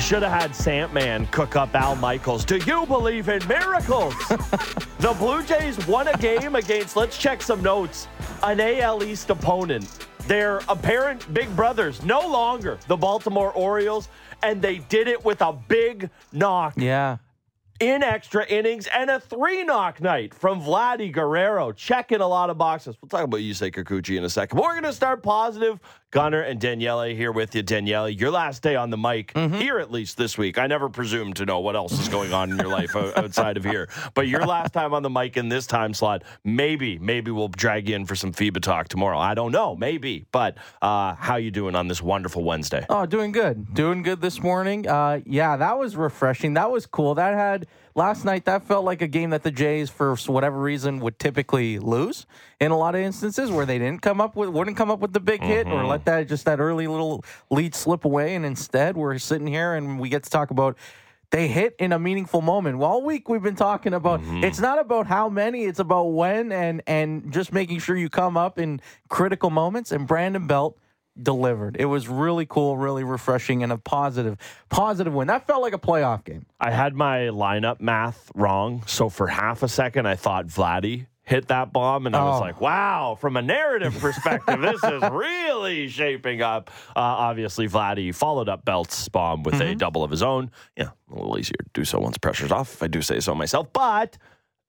should have had Sandman cook up Al Michaels. Do you believe in miracles? the Blue Jays won a game against, let's check some notes, an AL East opponent. Their apparent big brothers, no longer the Baltimore Orioles, and they did it with a big knock Yeah. In extra innings and a three knock night from Vladdy Guerrero, checking a lot of boxes. We'll talk about Yusei Kikuchi in a second. But we're going to start positive. Gunner and Daniele here with you. Daniele, your last day on the mic, here at least this week. I never presume to know what else is going on in your life outside of here. But your last time on the mic in this time slot, maybe, maybe we'll drag you in for some FIBA talk tomorrow. I don't know, maybe. But uh, how you doing on this wonderful Wednesday? Oh, doing good. Doing good this morning. Uh, yeah, that was refreshing. That was cool. That had last night. That felt like a game that the Jays, for whatever reason, would typically lose in a lot of instances where they didn't come up with wouldn't come up with the big hit or let mm-hmm. that just that early little lead slip away. And instead, we're sitting here and we get to talk about. They hit in a meaningful moment. Well, all week we've been talking about mm-hmm. it's not about how many, it's about when and and just making sure you come up in critical moments. And Brandon Belt delivered. It was really cool, really refreshing, and a positive, positive win. That felt like a playoff game. I had my lineup math wrong. So for half a second, I thought Vladdy hit that bomb, and I was Oh. like, wow, from a narrative perspective, this is really shaping up. Uh, obviously, Vladdy followed up Belt's bomb with a double of his own. Yeah, a little easier to do so once pressure's off, if I do say so myself. But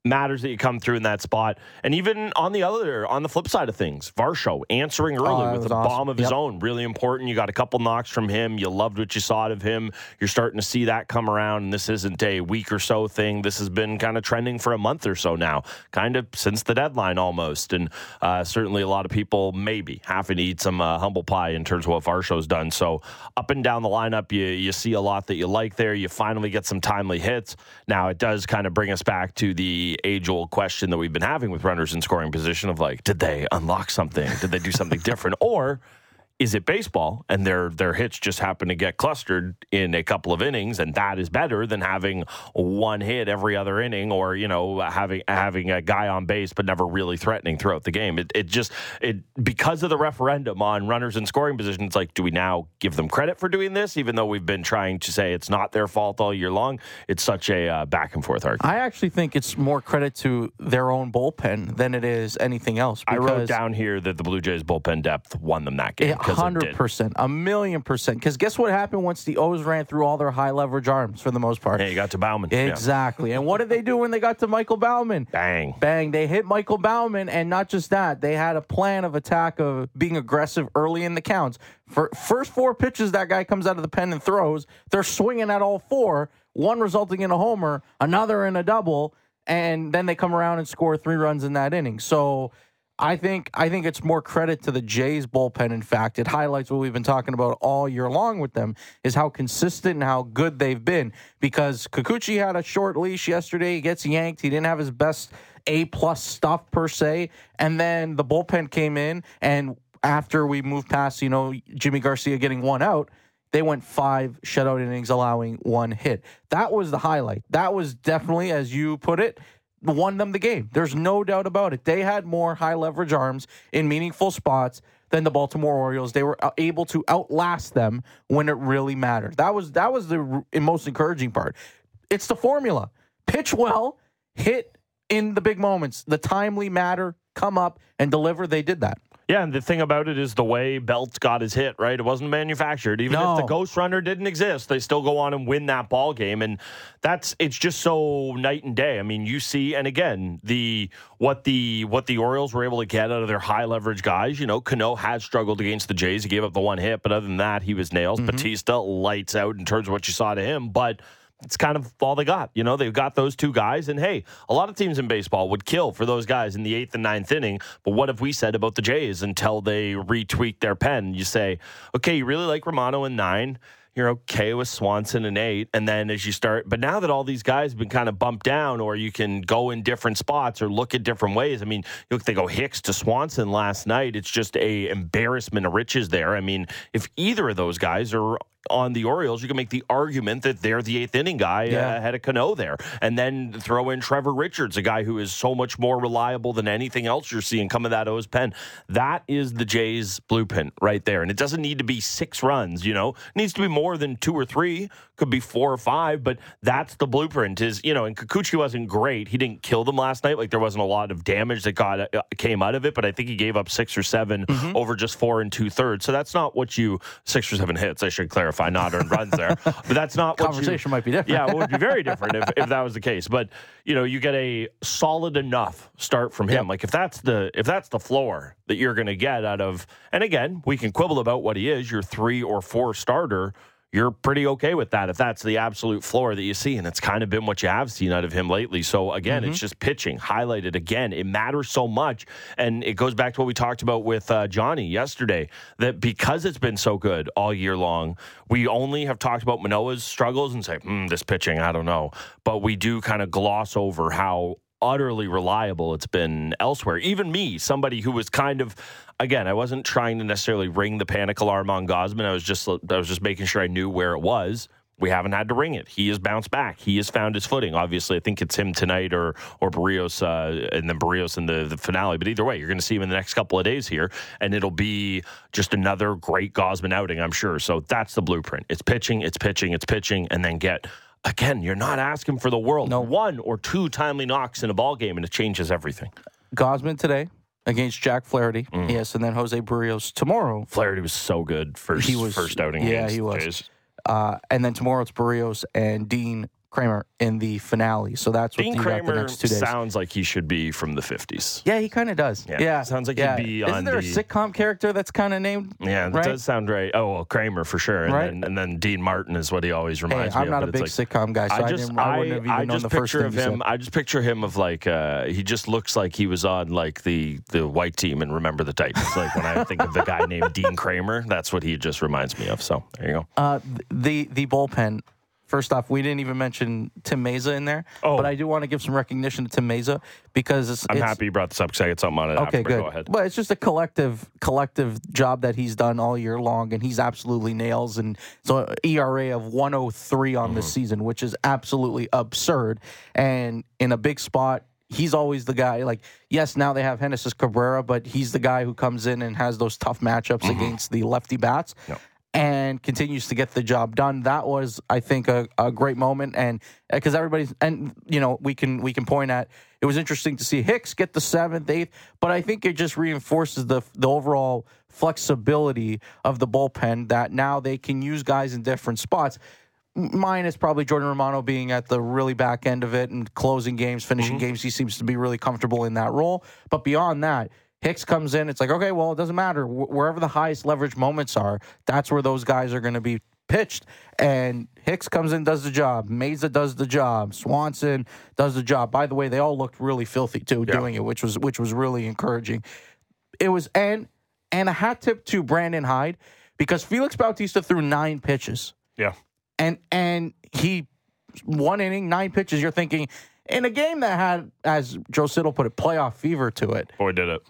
matters that you come through in that spot. And even on the other, on the flip side of things, Varsho answering early Oh, with a awesome. bomb of his own. Really important. You got a couple knocks from him. You loved what you saw of him. You're starting to see that come around. And this isn't a week or so thing. This has been kind of trending for a month or so now, kind of since the deadline almost. And uh, certainly a lot of people maybe having to eat some uh, humble pie in terms of what Varsho's done. So up and down the lineup, you, you see a lot that you like there. You finally get some timely hits. Now it does kind of bring us back to the age old question that we've been having with runners in scoring position of like, did they unlock something? Did they do something different? Or is it baseball? And their their hits just happen to get clustered in a couple of innings and that is better than having one hit every other inning or you know having having a guy on base but never really threatening throughout the game. It, it just it because of the referendum on runners in scoring position it's like do we now give them credit for doing this even though we've been trying to say it's not their fault all year long? It's such a uh, back and forth argument. I actually think it's more credit to their own bullpen than it is anything else. I wrote down here that the Blue Jays bullpen depth won them that game it hundred percent, a million percent. Because guess what happened once the O's ran through all their high leverage arms for the most part? Hey, you got to Baumann. Yeah. Exactly. And what did they do when they got to Michael Baumann? Bang. Bang. They hit Michael Baumann, and not just that, they had a plan of attack of being aggressive early in the counts. For first four pitches that guy comes out of the pen and throws, they're swinging at all four, one resulting in a homer, another in a double, and then they come around and score three runs in that inning. So I think I think it's more credit to the Jays bullpen. In fact, it highlights what we've been talking about all year long with them is how consistent and how good they've been. Because Kikuchi had a short leash yesterday, he gets yanked. He didn't have his best A plus stuff per se, and then the bullpen came in and after we moved past, you know, Jimmy Garcia getting one out, they went five shutout innings, allowing one hit. That was the highlight. That was definitely, as you put it, won them the game. There's no doubt about it. They had more high leverage arms in meaningful spots than the Baltimore Orioles. They were uh, able to outlast them when it really mattered. That was that was the most encouraging part. It's the formula. Pitch well, hit in the big moments. The timely matter, come up and deliver. They did that. Yeah, and the thing about it is the way Belt got his hit, right? It wasn't manufactured. Even No. if the ghost runner didn't exist, they still go on and win that ball game. And that's it's just so night and day. I mean, you see, and again, the what the what the Orioles were able to get out of their high leverage guys. You know, Cano had struggled against the Jays. He gave up the one hit, but other than that, he was nails. Mm-hmm. Bautista lights out in terms of what you saw to him, but it's kind of all they got. You know, they've got those two guys. And hey, a lot of teams in baseball would kill for those guys in the eighth and ninth inning. But what have we said about the Jays until they retweak their pen? You say, okay, you really like Romano in nine. You're okay with Swanson and eight. And then as you start, but now that all these guys have been kind of bumped down, or you can go in different spots or look at different ways. I mean, look, they go Hicks to Swanson last night. It's just a embarrassment of riches there. I mean, if either of those guys are on the Orioles, you can make the argument that they're the eighth inning guy Yeah. uh, ahead of Cano there. And then throw in Trevor Richards, a guy who is so much more reliable than anything else you're seeing coming that O's pen. That is the Jays blueprint right there. And it doesn't need to be six runs, you know, it needs to be more more than two or three, could be four or five, but that's the blueprint. Is you know, and Kikuchi wasn't great. He didn't kill them last night. Like there wasn't a lot of damage that got uh, came out of it, but I think he gave up six or 7 Mm-hmm. over just four and two thirds. So that's not what you six or seven hits. I should clarify, not earned runs there, but that's not what you- Conversation might be different. yeah, it would be very different if, if that was the case. But you know, you get a solid enough start from him. Yep. Like if that's the if that's the floor that you're going to get out of, and again, we can quibble about what he is, your three or four starter. You're pretty okay with that if that's the absolute floor that you see, and it's kind of been what you have seen out of him lately. So again, it's just pitching highlighted again. It matters so much, and it goes back to what we talked about with uh, Johnny yesterday. That because it's been so good all year long, we only have talked about Manoah's struggles and say, hmm, this pitching, I don't know. But we do kind of gloss over how utterly reliable it's been elsewhere. Even me, somebody who was kind of again, I wasn't trying to necessarily ring the panic alarm on Gausman. I was just I was just making sure I knew where it was. We haven't had to ring it. He has bounced back. He has found his footing. Obviously, I think it's him tonight or or Berrios uh, and then Berrios in the, the finale. But either way, you're going to see him in the next couple of days here, and it'll be just another great Gausman outing, I'm sure. So that's the blueprint. It's pitching, it's pitching, it's pitching, and then get again. You're not asking for the world. No. one or two timely knocks in a ball game, and it changes everything. Gausman today against Jack Flaherty. Mm. Yes, and then Jose Berrios tomorrow. Flaherty was so good first He was- first outing. yeah, he was. Uh, and then tomorrow it's Berrios and Dean Kremer in the finale. So that's what Dean the Kramer next two days. sounds like he should be from the 50s. yeah, he kind of does. Yeah. Yeah, Sounds like he'd yeah. be Isn't on there a sitcom character that's kind of named? Yeah, that Right? does sound right. Oh, well, Kramer for sure. And, Right. then, and then Dean Martin is what he always Hey, reminds me I'm of. not a but big like, sitcom guy, so I, I just, didn't, I even I known just the picture of him. I just picture him of like uh, he just looks like he was on like the the white team and Remember the Titans. like when I think of the guy named Dean Kremer, that's what he just reminds me of. So there you go. Uh, the the bullpen. First off, we didn't even mention Tim Mayza in there, Oh. but I do want to give some recognition to Tim Mayza because it's, I'm it's, happy you brought this up because I get something on it. Okay, after, but good. Go ahead. But it's just a collective collective job that he's done all year long, and he's absolutely nails. And so ERA of 103 on Mm-hmm. this season, which is absolutely absurd. And in a big spot, he's always the guy. Like, yes, now they have Genesis Cabrera, but he's the guy who comes in and has those tough matchups against the lefty bats. Mm-hmm. Yep. And continues to get the job done. That was, I think, a, a great moment, and uh, because everybody's, and you know, we can we can point at. It was interesting to see Hicks get the seventh, eighth, but I think it just reinforces the the overall flexibility of the bullpen that now they can use guys in different spots. Mine is probably Jordan Romano being at the really back end of it and closing games, finishing mm-hmm. games. He seems to be really comfortable in that role. But beyond that, Hicks comes in. It's like, okay, well, it doesn't matter. Wh- Wherever the highest leverage moments are, that's where those guys are going to be pitched. And Hicks comes in, does the job. Mayza does the job. Swanson does the job. By the way, they all looked really filthy too, Yeah. doing it, which was which was really encouraging. It was and and a hat tip to Brandon Hyde because Felix Bautista threw nine pitches Yeah. and and he one inning, nine pitches. You're thinking in a game that had, as Joe Siddall put it, playoff fever to it. Boy, did it.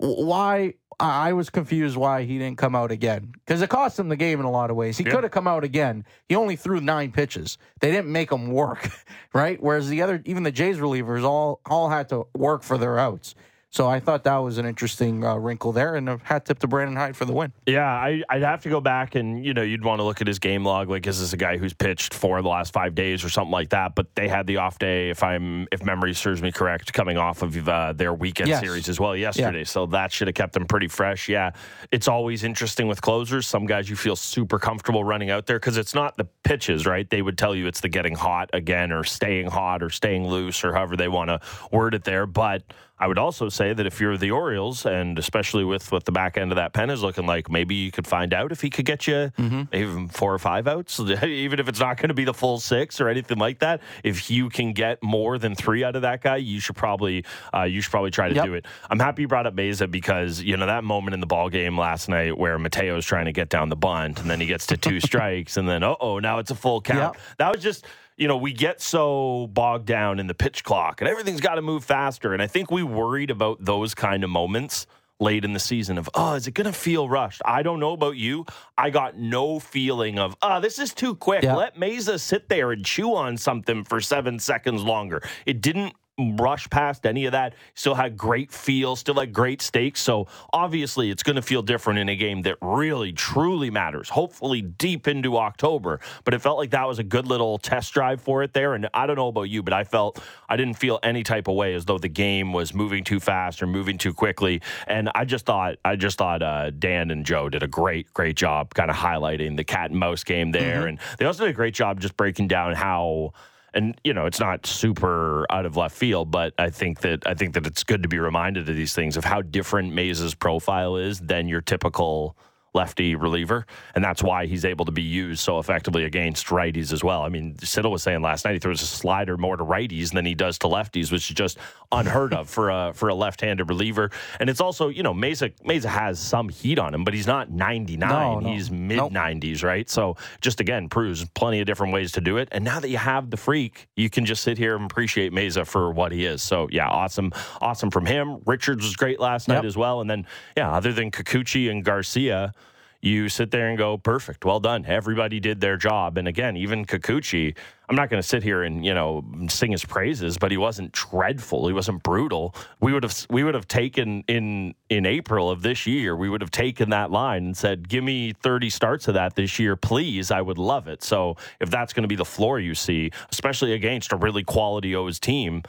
Why I I was confused why he didn't come out again because it cost him the game in a lot of ways. He Yeah. could have come out again. He only threw nine pitches. They didn't make him work, right? Whereas the other, even the Jays relievers, all all had to work for their outs. So I thought that was an interesting uh, wrinkle there, and a hat tip to Brandon Hyde for the win. Yeah, I, I'd have to go back and you know you'd want to look at his game log. Like, is this a guy who's pitched four of the last five days or something like that? But they had the off day, if I'm if memory serves me correct, coming off of uh, their weekend Yes. series as well yesterday. So that should have kept them pretty fresh. Yeah, it's always interesting with closers. Some guys you feel super comfortable running out there because it's not the pitches, right? They would tell you it's the getting hot again or staying hot or staying loose or however they want to word it there, but. I would also say that if you're the Orioles, and especially with what the back end of that pen is looking like, maybe you could find out if he could get you even four or five outs, even if it's not going to be the full six or anything like that. If you can get more than three out of that guy, you should probably uh, you should probably try to Yep. do it. I'm happy you brought up Mayza because you know that moment in the ball game last night where Mateo's trying to get down the bunt and then he gets to two strikes and then oh now it's a full count. Yep. That was just you know, we get so bogged down in the pitch clock and everything's got to move faster. And I think we worried about those kind of moments late in the season of, oh, is it going to feel rushed? I don't know about you. I got no feeling of, oh, this is too quick. Yeah. Let Mayza sit there and chew on something for seven seconds longer. It didn't rush past any of that. Still had great feel, still had great stakes. So obviously, it's going to feel different in a game that really, truly matters. Hopefully, deep into October. But it felt like that was a good little test drive for it there. And I don't know about you, but I felt I didn't feel any type of way as though the game was moving too fast or moving too quickly. And I just thought, I just thought uh, Dan and Joe did a great, great job kind of highlighting the cat and mouse game there. Mm-hmm. And they also did a great job just breaking down how and you know it's not super out of left field, but I think that I think that it's good to be reminded of these things of how different Mayza's profile is than your typical lefty reliever, and that's why he's able to be used so effectively against righties as well. I mean, Siddall was saying last night he throws a slider more to righties than he does to lefties, which is just unheard of for a for a left-handed reliever. And it's also, you know, Mayza Mayza has some heat on him, but he's not 99. No, no. He's mid 90s, nope. right? So just again proves plenty of different ways to do it. And now that you have the freak, you can just sit here and appreciate Mayza for what he is. So yeah, awesome, awesome from him. Richards was great last night yep. as well. And then yeah, other than Kikuchi and Garcia you sit there and go, perfect, well done. Everybody did their job. And again, even Kikuchi, I'm not going to sit here and you know sing his praises, but he wasn't dreadful. He wasn't brutal. We would have we would have taken in in April of this year. We would have taken that line and said, "Give me 30 starts of that this year, please. I would love it." So if that's going to be the floor you see, especially against a really quality O's team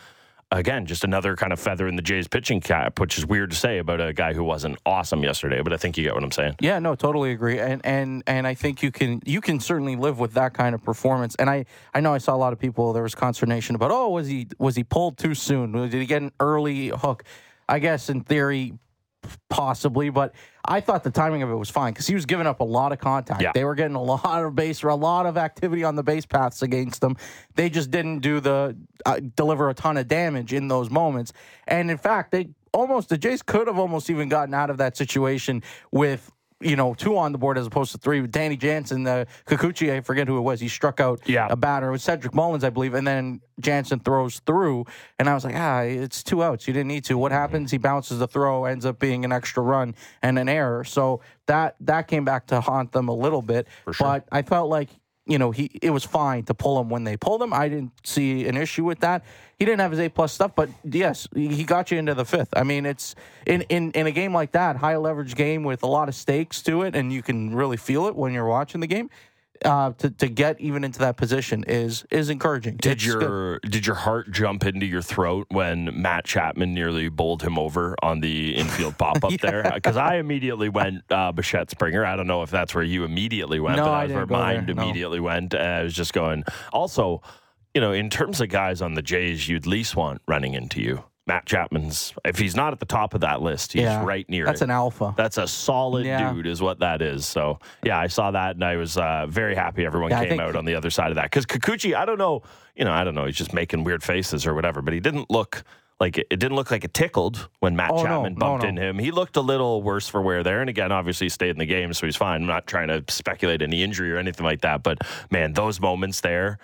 again, just another kind of feather in the Jays pitching cap, which is weird to say about a guy who wasn't awesome yesterday, but I think you get what I'm saying. Yeah, no, totally agree. And and and I think you can you can certainly live with that kind of performance. And I I know I saw a lot of people there was consternation about, "Oh, was he was he pulled too soon? Did he get an early hook?" I guess in theory possibly, but I thought the timing of it was fine because he was giving up a lot of contact. Yeah. They were getting a lot of base, or a lot of activity on the base paths against them. They just didn't do the uh, deliver a ton of damage in those moments. And in fact, they almost the Jays could have almost even gotten out of that situation with you know, two on the board as opposed to three. Danny Jansen, the Kikuchi, I forget who it was. He struck out yeah. a batter. It was Cedric Mullins, I believe, and then Jansen throws through, and I was like, ah, it's two outs. You didn't need to. What happens? He bounces the throw, ends up being an extra run and an error. So that that came back to haunt them a little bit. Sure. But I felt like you know, he it was fine to pull him when they pulled him. I didn't see an issue with that. He didn't have his A plus stuff, but yes, he got you into the fifth. I mean, it's in, in in a game like that, high leverage game with a lot of stakes to it, and you can really feel it when you're watching the game uh, to to get even into that position is is encouraging. Did it's your good. did your heart jump into your throat when Matt Chapman nearly bowled him over on the infield pop up yeah. there? Because I immediately went uh, Bichette Springer. I don't know if that's where you immediately went, no, but that's where mine immediately went. And I was just going. Also, you know, in terms of guys on the Jays, you'd least want running into you. Matt Chapman's if he's not at the top of that list, he's yeah, right near that's it. an alpha. That's a solid yeah. dude, is what that is. So yeah, I saw that and I was uh, very happy everyone yeah, came out on the other side of that. Because Kikuchi, I don't know, you know, I don't know, he's just making weird faces or whatever, but he didn't look like it, it didn't look like it tickled when Matt oh, Chapman no, bumped no, no. in him. He looked a little worse for wear there. And again, obviously he stayed in the game, so he's fine. I'm not trying to speculate any injury or anything like that. But man, those moments there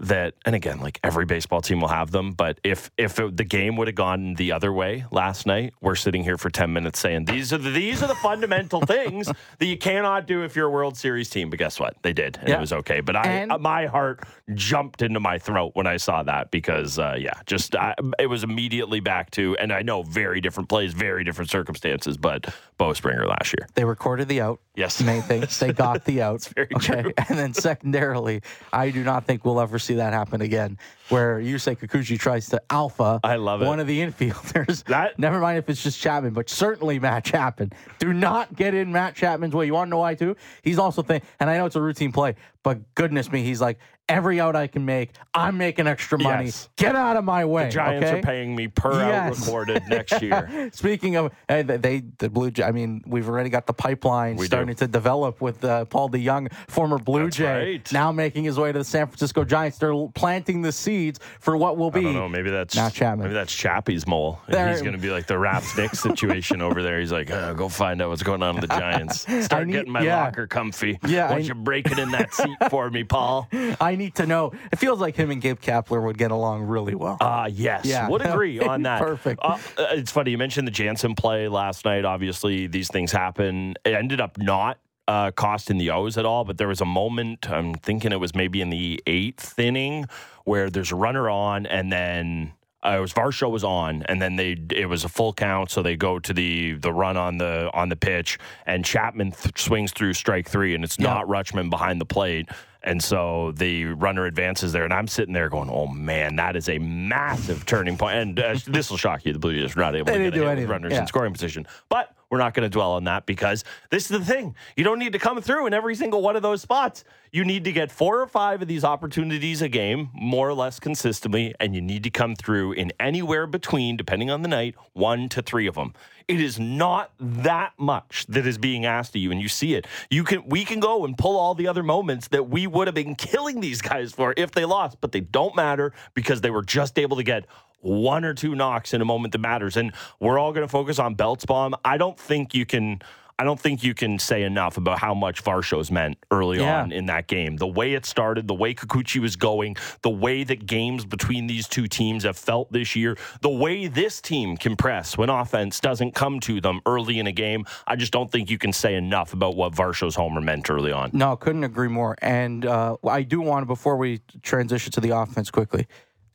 that and again like every baseball team will have them but if if it, the game would have gone the other way last night we're sitting here for 10 minutes saying these are the, these are the fundamental things that you cannot do if you're a world series team. But guess what? They did and yeah. it was okay. But i uh, my heart jumped into my throat when i saw that because uh, yeah just I, it was immediately back to and i know very different plays very different circumstances but bo springer last year. They recorded the out yes main thing they got the out okay true. and then secondarily i do not think we'll ever see that happen again, where Yusei Kikuchi tries to alpha I love it. one of the infielders. That never mind if it's just Chapman, but certainly Matt Chapman. Do not get in Matt Chapman's way. You want to know why too? He's also think, and I know it's a routine play, but goodness me, he's like, every out I can make, I'm making extra money. Yes. Get out of my way. The Giants okay? are paying me per yes. out recorded next year. Speaking of, they the Blue. Jay I mean, we've already got the pipeline we starting do. to develop with uh, Paul DeJong, former Blue That's Jay, right. now making his way to the San Francisco Giants. They're planting the seeds for what will be. I don't know. Maybe that's Matt Chapman. Maybe that's Chappie's mole. he's going to be like the Rap Stick situation over there. He's like, oh, go find out what's going on with the Giants. Start need, getting my yeah. locker comfy. Yeah, Why don't you break it in that seat for me, Paul? I need to know. It feels like him and Gabe Kapler would get along really well. Ah, uh, yes. Yeah. Would agree on that. Perfect. Uh, it's funny. You mentioned the Jansen play last night. Obviously, these things happen. It ended up not uh, costing the O's at all, but there was a moment, I'm thinking it was maybe in the eighth inning, where there's a runner on, and then uh, it was Varsho was on, and then they it was a full count, so they go to the the run on the on the pitch, and Chapman th- swings through strike three, and it's Yeah. not Rutschman behind the plate. And so the runner advances there, and I'm sitting there going, "Oh man, that is a massive turning point." And uh, this will shock you: the Blue Jays are not able They to get do a hit runners Yeah. in scoring position. But we're not going to dwell on that because this is the thing: you don't need to come through in every single one of those spots. You need to get four or five of these opportunities a game, more or less consistently, and you need to come through in anywhere between, depending on the night, one to three of them. It is not that much that is being asked of you, and you see it. You can we can go and pull all the other moments that we would have been killing these guys for if they lost, but they don't matter because they were just able to get one or two knocks in a moment that matters. And we're all going to focus on Belt's bomb. I don't think you can. I don't think you can say enough about how much Varsho's meant early Yeah. on in that game. The way it started, the way Kikuchi was going, the way that games between these two teams have felt this year, the way this team can press when offense doesn't come to them early in a game. I just don't think you can say enough about what Varsho's homer meant early on. No, couldn't agree more. And uh, I do want to, before we transition to the offense quickly,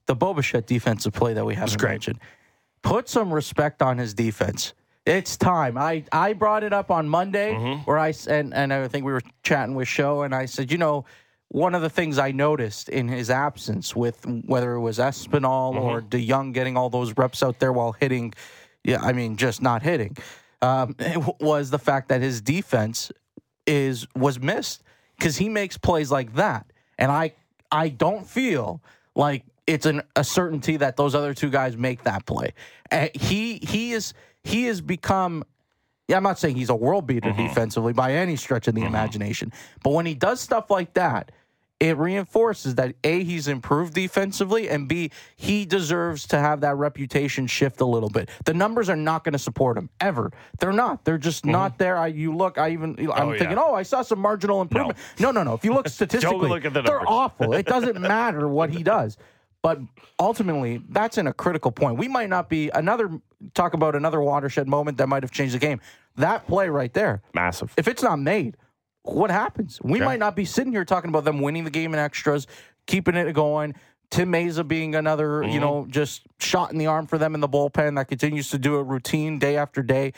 the Boba defensive play that we haven't mentioned. Put some respect on his defense. It's time. I, I brought it up on Monday Mm-hmm. where I and, and I think we were chatting with Show and I said, you know, one of the things I noticed in his absence with whether it was Espinal or Mm-hmm. DeJong getting all those reps out there while hitting, yeah, I mean, just not hitting, um, was the fact that his defense is was missed because he makes plays like that, and I I don't feel like it's an, a certainty that those other two guys make that play. Uh, he he is he has become. Yeah, I'm not saying he's a world beater defensively by any stretch of the imagination, but when he does stuff like that, it reinforces that a he's improved defensively and b he deserves to have that reputation shift a little bit. The numbers are not going to support him ever. They're not. They're just not there. I you look. I even I'm Mm-hmm. Oh, yeah. thinking, oh, I saw some marginal improvement. No, no, no. If you look statistically, look at the they're awful. It doesn't matter what he does. But ultimately, that's in a critical point. We might not be another talk about another watershed moment that might have changed the game. That play right there, Massive. if it's not made, what happens? We Okay. might not be sitting here talking about them winning the game in extras, keeping it going. Tim Mayza being another, Mm-hmm. you know, just shot in the arm for them in the bullpen that continues to do a routine day after day.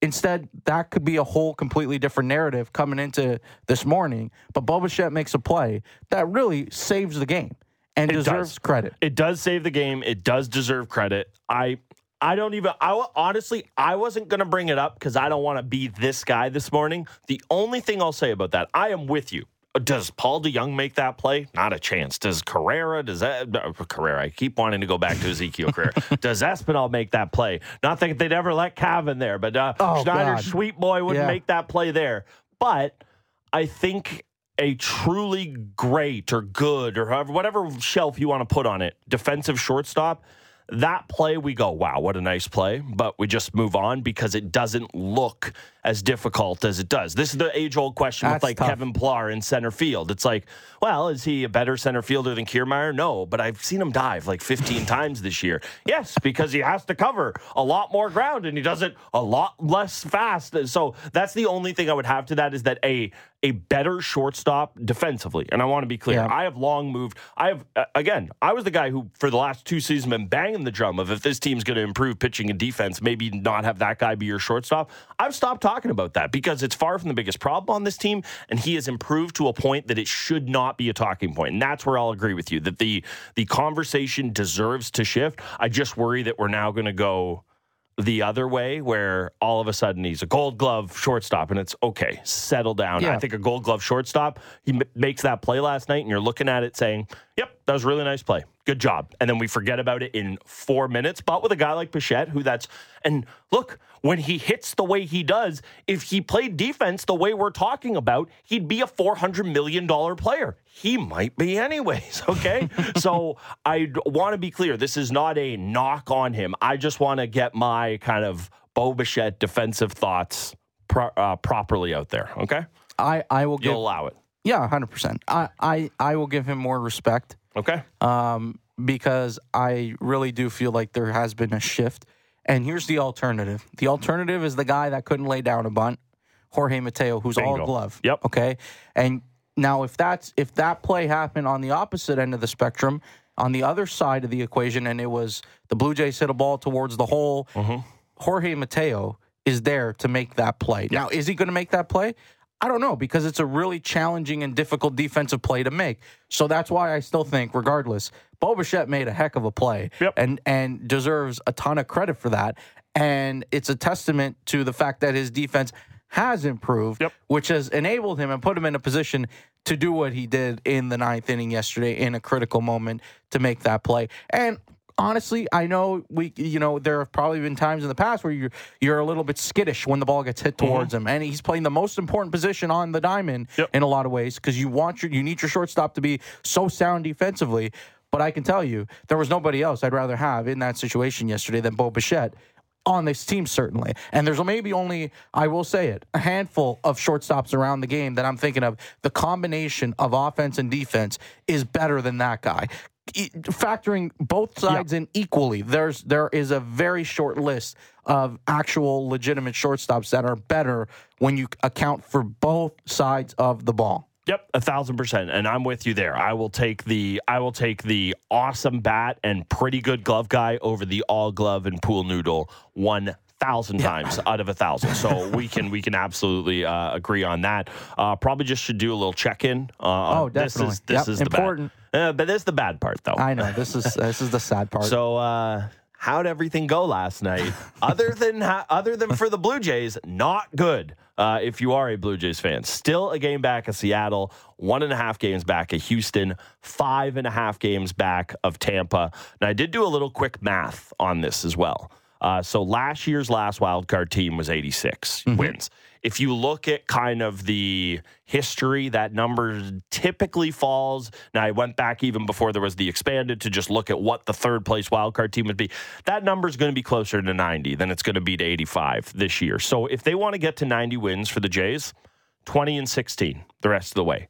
Instead, that could be a whole completely different narrative coming into this morning. But Boba makes a play that really saves the game and It deserves does. credit. It does save the game. It does deserve credit. I I don't even I honestly I wasn't going to bring it up cuz I don't want to be this guy this morning. The only thing I'll say about that, I am with you. Does Paul DeJong make that play? Not a chance. Does Carrera, does that uh, Carrera, I keep wanting to go back to Ezequiel Carrera. does Espinal make that play? Not that they'd ever let Cavan there, but uh, Oh, Schneider, God. sweet boy, wouldn't Yeah. make that play there. But I think a truly great or good or however whatever shelf you want to put on it, defensive shortstop, that play we go, wow, what a nice play, but we just move on because it doesn't look as difficult as it does. This is the age old question That's with like tough. Kevin Pillar in center field. It's like, well, is he a better center fielder than Kiermaier? No, but I've seen him dive like 15 times this year. Yes, because he has to cover a lot more ground and he does it a lot less fast. So that's the only thing I would have to that is that a a better shortstop defensively. And I want to be clear. Yeah. I have long moved. I have uh, again, I was the guy who for the last two seasons been banging the drum of if this team's going to improve pitching and defense, maybe not have that guy be your shortstop. I've stopped talking about that because it's far from the biggest problem on this team and he has improved to a point that it should not be a talking point. And that's where I'll agree with you that the the conversation deserves to shift. I just worry that we're now going to go the other way where all of a sudden he's a gold glove shortstop and it's okay settle down Yeah. i think a gold glove shortstop he m- makes that play last night and you're looking at it saying yep that was a really nice play good job and then we forget about it in four minutes but with a guy like Bichette who that's and look when he hits the way he does if he played defense the way we're talking about he'd be a 400 million dollar player he might be anyways okay so i want to be clear this is not a knock on him i just want to get my kind of Bo Bichette defensive thoughts pro- uh, properly out there okay I, I will give you'll allow it yeah, hundred percent. I, I I will give him more respect. okay um, because I really do feel like there has been a shift. And here's the alternative: the alternative is the guy that couldn't lay down a bunt, Jorge Mateo, who's all glove. Yep. Okay. And now, if that's if that play happened on the opposite end of the spectrum, on the other side of the equation, and it was the Blue Jays hit a ball towards the hole. Mm-hmm. Jorge Mateo is there to make that play. Now, is he going to make that play? I don't know because it's a really challenging and difficult defensive play to make. So that's why I still think, regardless, Bo Bichette made a heck of a play Yep. and and deserves a ton of credit for that. And it's a testament to the fact that his defense has improved, Yep. which has enabled him and put him in a position to do what he did in the ninth inning yesterday in a critical moment to make that play. And honestly, I know we, you know, there have probably been times in the past where you're you're a little bit skittish when the ball gets hit mm-hmm. towards him, and he's playing the most important position on the diamond Yep. in a lot of ways because you want your you need your shortstop to be so sound defensively. But I can tell you, there was nobody else I'd rather have in that situation yesterday than Bo Bichette on this team, certainly. And there's maybe only, I will say it, a handful of shortstops around the game that I'm thinking of. The combination of offense and defense is better than that guy. Factoring both sides in equally, there's there is a very short list of actual legitimate shortstops that are better when you account for both sides of the ball. Yep, a thousand percent, and I'm with you there. I will take the I will take the awesome bat and pretty good glove guy over the all glove and pool noodle one thousand times out of a thousand. So we can we can absolutely uh, agree on that. Uh, probably just should do a little check in. Uh, Oh, definitely. This is this Yep, is the important. Uh, but this is the bad part though. I know this is this is the sad part. So uh, how'd everything go last night? other than ha- other than for the Blue Jays, not good. Uh, if you are a Blue Jays fan, still a game back of Seattle, one and a half games back of Houston, five and a half games back of Tampa. Now I did do a little quick math on this as well. Uh, so last year's last wild card team was 86 wins. If you look at kind of the history, that number typically falls. Now, I went back even before there was the expanded to just look at what the third place wildcard team would be. That number is going to be closer to 90 than it's going to be to 85 this year. So if they want to get to 90 wins for the Jays, 20 and 16 the rest of the way.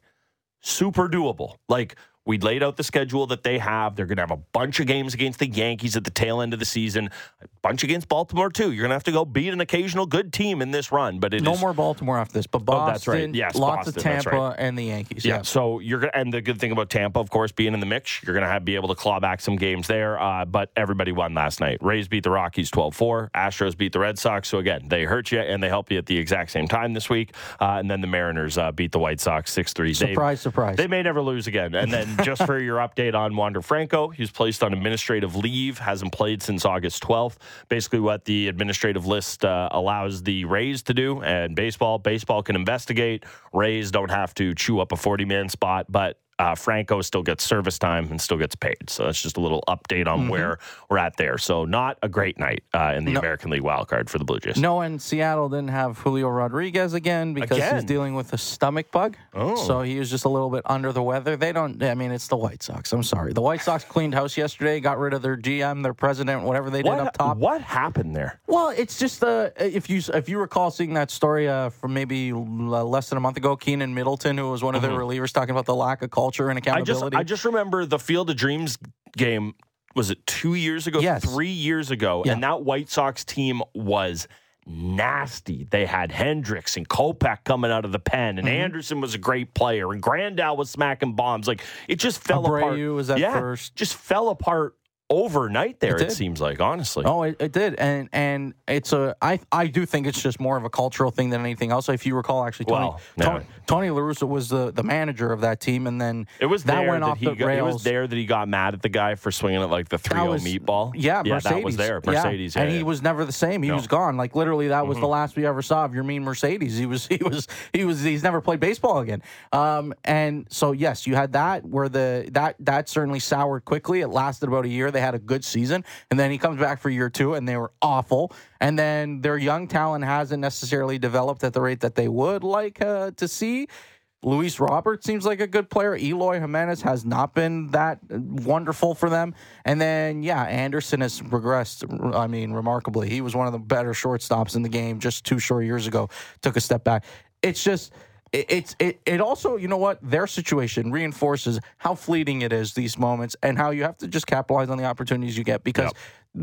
Super doable. Like we laid out the schedule that they have. They're going to have a bunch of games against the Yankees at the tail end of the season, a bunch against Baltimore too. You're going to have to go beat an occasional good team in this run, but it no is- more Baltimore after this, but Boston, Oh, that's right. Yes, lots of Boston, that's Tampa right. and the Yankees. Yeah. Yeah. So you're gonna, and the good thing about Tampa, of course, being in the mix, you're gonna have be able to claw back some games there. Uh, but everybody won last night. Rays beat the Rockies 12-4. Astros beat the Red Sox. So again, they hurt you and they help you at the exact same time this week. Uh, and then the Mariners uh, beat the White Sox 6-3. They- Surprise, surprise. they may never lose again. And then just for your update on Wander Franco, he's placed on administrative leave, hasn't played since August 12th. Basically, what the administrative list uh, allows the Rays to do, and baseball, baseball can investigate. Rays don't have to chew up a 40 man spot, but uh, Franco still gets service time and still gets paid. So that's just a little update on where we're at there. So not a great night uh, in the No. American League wild card for the Blue Jays. No, and Seattle didn't have Julio Rodriguez again because Again? he's dealing with a stomach bug. Oh. So he was just a little bit under the weather. They don't, I mean, it's the White Sox. I'm sorry. The White Sox cleaned house yesterday, got rid of their GM, their president, whatever they did What, up top. what happened there? Well, it's just uh, if you if you recall seeing that story uh, from maybe less than a month ago, Keynan Middleton, who was one of their relievers, talking about the lack of culture and Mm-hmm. I just I just remember the Field of Dreams game. Was it two years ago? Yes. Three years ago, Yeah. and that White Sox team was nasty. They had Hendriks and Kopech coming out of the pen, Mm-hmm. and Anderson was a great player, and Grandal was smacking bombs. Like it just fell apart. Abreu was at yeah, first. just fell apart overnight. There, It it, seems like honestly. Oh, it, it did, and and it's a I I do think it's just more of a cultural thing than anything else. If you recall, actually, Tony Well, no. Tony, Tony La Russa was the, the manager of that team, and then It was that went that off he the got, rails. It was there that he got mad at the guy for swinging at like the 3 was- meatball. Yeah, yeah, Mercedes. that was there. Yeah, Mercedes, yeah, and he was never the same. He No. Mm-hmm. was gone. Like literally, that was the last we ever saw of Yermín Mercedes. He was, he was, he was. He's never played baseball again. Um, and so yes, you had that where the that that certainly soured quickly. It lasted about a year. They had a good season, and then he comes back for year two, and they were awful. And then their young talent hasn't necessarily developed at the rate that they would like uh, to see. Luis Robert seems like a good player. Eloy Jimenez has not been that wonderful for them. And then, yeah, Anderson has regressed. I mean, remarkably. He was one of the better shortstops in the game just two short years ago. Took a step back. It's just. It- It's it. It also, you know what, their situation reinforces how fleeting it is these moments, and how you have to just capitalize on the opportunities you get. Because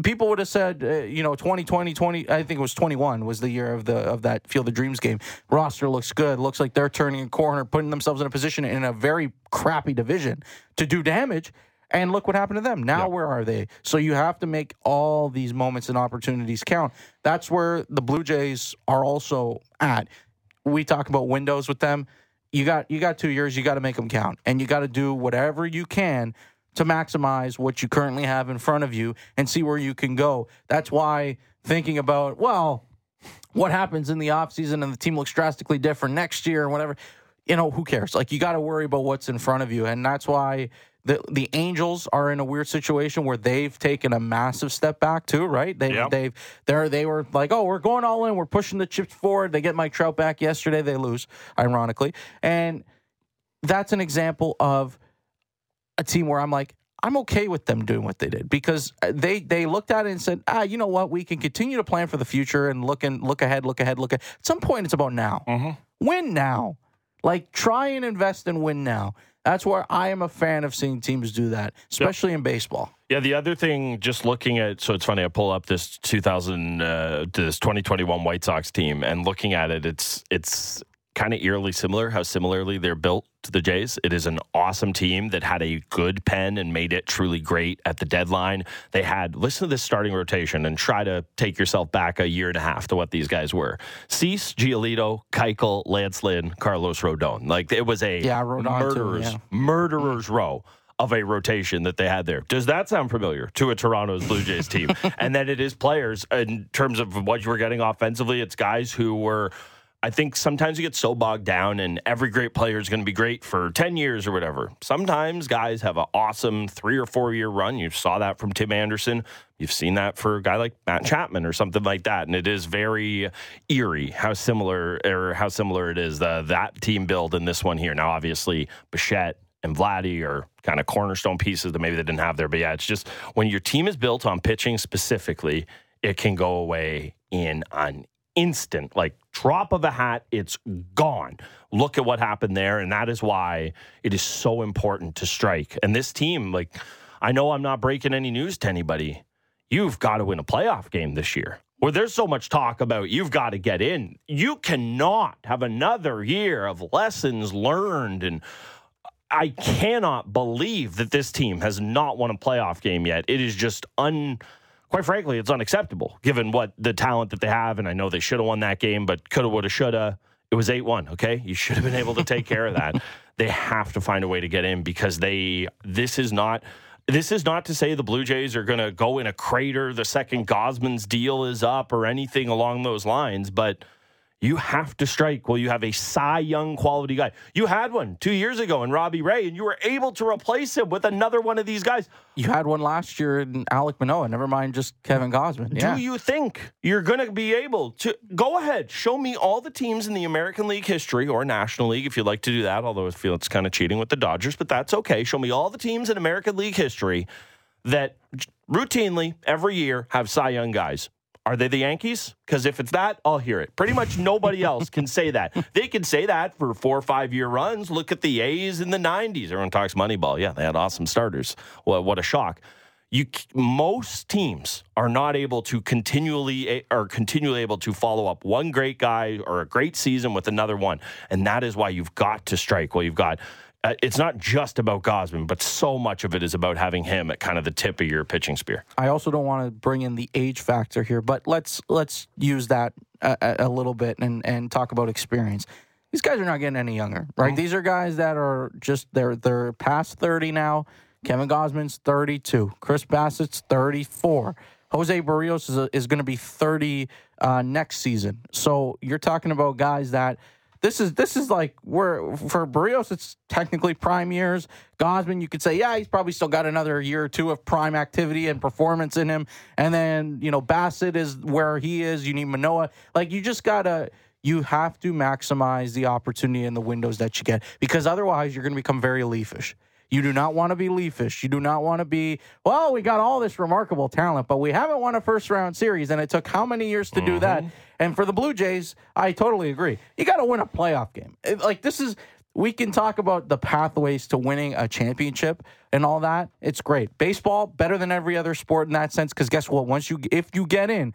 people would have said, uh, you know, 2020, 20, I think it was 21 was the year of the of that Field of Dreams game. Roster looks good. Looks like they're turning a corner, putting themselves in a position in a very crappy division to do damage. And look what happened to them. Now, Yeah. where are they? So you have to make all these moments and opportunities count. That's where the Blue Jays are also at. We talk about windows with them. You got you got two years. You got to make them count, and you got to do whatever you can to maximize what you currently have in front of you and see where you can go. That's why thinking about well, what happens in the offseason and the team looks drastically different next year and whatever, you know, who cares? Like you got to worry about what's in front of you. And that's why the the Angels are in a weird situation where they've taken a massive step back too, right? They Yep. they've they're they were like, "Oh, we're going all in. We're pushing the chips forward." They get Mike Trout back yesterday, they lose, ironically. And that's an example of a team where I'm like, I'm okay with them doing what they did because uh, they they looked at it and said, ah, you know what, we can continue to plan for the future and look and look ahead, look ahead, look ahead. At some point, it's about now. Win now, like try and invest and win now. That's where I am a fan of seeing teams do that, especially in baseball. Yeah, the other thing, just looking at, so it's funny. I pull up this 2000, uh, this 2021 White Sox team, and looking at it, it's it's kind of eerily similar. How similarly they're built to the Jays. It is an awesome team that had a good pen and made it truly great at the deadline. They had listen to this starting rotation and try to take yourself back a year and a half to what these guys were: Cease, Giolito, Keuchel, Lance Lynn, Carlos Rodon. Like it was a Yeah, Rodon too, murderers yeah. murderers row of a rotation that they had there. Does that sound familiar to a Toronto's Blue Jays team? and then it is players in terms of what you were getting offensively. It's guys who were. I think sometimes you get so bogged down, and every great player is going to be great for 10 years or whatever. Sometimes guys have an awesome three or four year run. You saw that from Tim Anderson. You've seen that for a guy like Matt Chapman or something like that. And it is very eerie how similar or how similar it is, the, that team build and this one here. Now, obviously, Bichette and Vladdy are kind of cornerstone pieces that maybe they didn't have there. But yeah, it's just when your team is built on pitching specifically, it can go away in an instant, like drop of a hat, it's gone. Look at what happened there. And that is why it is so important to strike. And this team, like, I know I'm not breaking any news to anybody. You've got to win a playoff game this year. Where there's so much talk about you've got to get in. You cannot have another year of lessons learned and I cannot believe that this team has not won a playoff game yet. It is just un quite frankly, it's unacceptable given what the talent that they have. And I know they should have won that game, but coulda, woulda, shoulda. It was 8 1. Okay. You should have been able to take care of that. They have to find a way to get in because they, this is not. This is not to say the Blue Jays are going to go in a crater the second Gausman's deal is up or anything along those lines, but you have to strike while you have a Cy Young quality guy. You had one two years ago in Robbie Ray, and you were able to replace him with another one of these guys. You had one last year in Alek Manoah. Never mind just Kevin Gausman. Yeah. Do you think you're going to be able to go ahead, show me all the teams in the American League history or National League if you'd like to do that? Although I feel it's kind of cheating with the Dodgers, but that's okay. Show me all the teams in American League history that routinely every year have Cy Young guys. Are they the Yankees? Because if it's that, I'll hear it. Pretty much nobody else can say that. They can say that for four or five year runs. Look at the A's in the 90s. Everyone talks Moneyball. Yeah, they had awesome starters. Well, what a shock. You most teams are not able to continually eh, are continually able to follow up one great guy or a great season with another one, and that is why you've got to strike. Well, you've got uh, it's not just about Gausman, but so much of it is about having him at kind of the tip of your pitching spear. I also don't want to bring in the age factor here, but let's let's use that a, a- little bit and and talk about experience. These guys are not getting any younger, right? These are guys that are just they're they're past thirty now. Kevin Gausman's thirty two. Chris Bassitt's thirty four. Jose Berrios is, a, is going to be thirty uh, next season. So you're talking about guys that this is this is like where for Berrios it's technically prime years. Gausman, you could say, yeah, he's probably still got another year or two of prime activity and performance in him. And then you know Bassitt is where he is. You need Manoah. Like you just gotta. You have to maximize the opportunity and the windows that you get because otherwise you're going to become very leafish. You do not want to be leafish. You do not want to be, well, we got all this remarkable talent, but we haven't won a first round series. And it took how many years to do mm-hmm. that? And for the Blue Jays, I totally agree. You got to win a playoff game. It- like, this is, we can talk about the pathways to winning a championship and all that. It's great. Baseball, better than every other sport in that sense. Because guess what? Once you, if you get in,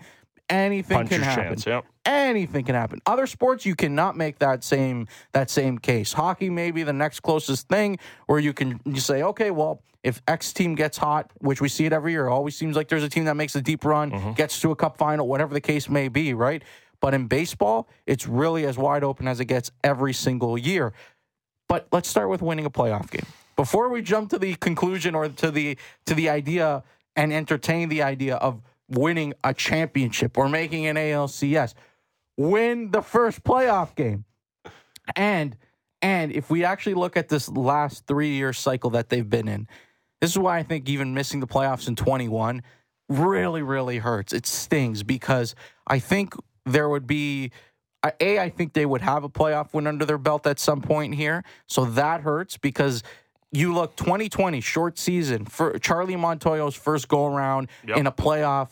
anything Puncher's can happen. chance, yep. Anything can happen. Other sports, you cannot make that same that same case. Hockey may be the next closest thing where you can you say, okay, well, if X team gets hot, which we see it every year, it always seems like there's a team that makes a deep run, Mm-hmm. gets to a cup final, whatever the case may be, right? But in baseball, it's really as wide open as it gets every single year. But let's start with winning a playoff game. Before we jump to the conclusion or to the to the idea and entertain the idea of winning a championship or making an ALCS, win the first playoff game. And and if we actually look at this last 3-year cycle that they've been in, this is why I think even missing the playoffs in 21 really really hurts. It stings because I think there would be a I think they would have a playoff win under their belt at some point here. So that hurts because you look 2020 short season for Charlie Montoyo's first go around Yep. in a playoff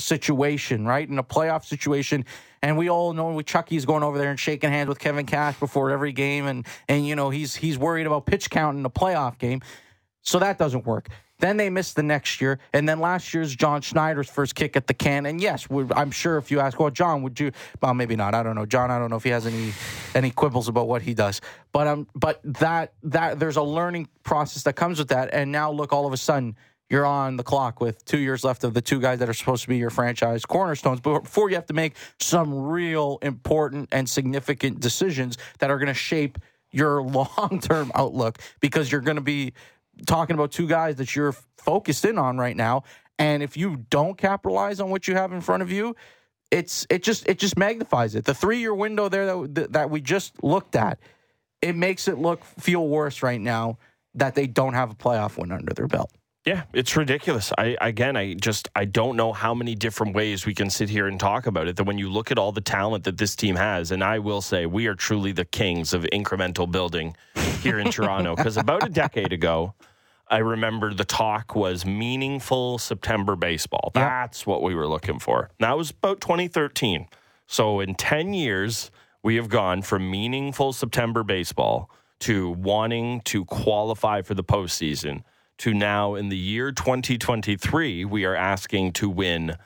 situation, right? In a playoff situation, and we all know Chucky's going over there and shaking hands with Kevin Cash before every game, and and you know he's he's worried about pitch count in a playoff game. So that doesn't work. Then they missed the next year, and then last year's John Schneider's first kick at the can. And yes, I'm sure if you ask, well, John, would you? Well, maybe not. I don't know, John. I don't know if he has any any quibbles about what he does. But um, but that that there's a learning process that comes with that. And now look, all of a sudden. You're on the clock with two years left of the two guys that are supposed to be your franchise cornerstones. Before you have to make some real important and significant decisions that are going to shape your long term outlook because you're going to be talking about two guys that you're focused in on right now. And if you don't capitalize on what you have in front of you, it's it just it just magnifies it. The three year window there that that we just looked at, it makes it look feel worse right now that they don't have a playoff win under their belt. Yeah, it's ridiculous. I again, I just I don't know how many different ways we can sit here and talk about it. That when you look at all the talent that this team has, and I will say we are truly the kings of incremental building here in Toronto. Because about a decade ago, I remember the talk was meaningful September baseball. That's what we were looking for. That was about 2013. So in 10 years, we have gone from meaningful September baseball to wanting to qualify for the postseason to now in the year 2023, we are asking to win